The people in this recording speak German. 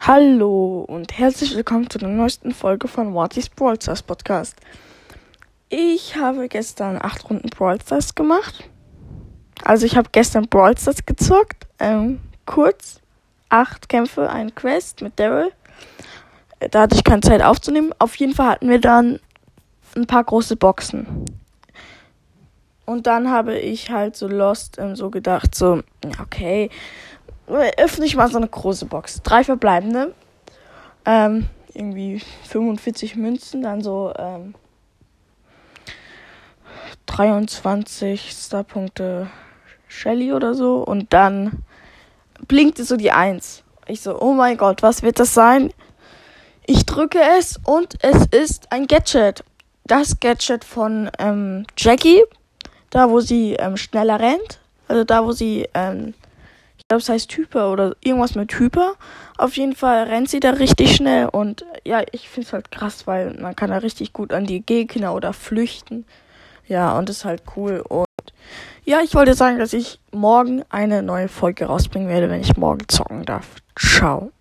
Hallo und herzlich willkommen zu der neuesten Folge von Mortys Brawl Stars Podcast. Ich habe gestern acht Runden Brawl Stars gemacht. Also ich habe gestern Brawl Stars gezockt. Ähm, kurz. Acht Kämpfe, ein Quest mit Daryl. Da hatte ich keine Zeit aufzunehmen. Auf jeden Fall hatten wir dann ein paar große Boxen. Und dann habe ich halt so Lost ähm, so gedacht, so, okay, öffne ich mal so eine große Box. Drei verbleibende. Ähm, irgendwie 45 Münzen, dann so ähm, 23 Starpunkte Shelly oder so. Und dann blinkte so die 1. Ich so, oh mein Gott, was wird das sein? Ich drücke es und es ist ein Gadget. Das Gadget von ähm, Jackie, da wo sie ähm, schneller rennt. Also da wo sie ähm, glaube, es heißt Typer oder irgendwas mit Typer. Auf jeden Fall rennt sie da richtig schnell und ja, ich finde es halt krass, weil man kann da richtig gut an die Gegner oder flüchten. Ja, und ist halt cool. Und ja, ich wollte sagen, dass ich morgen eine neue Folge rausbringen werde, wenn ich morgen zocken darf. Ciao.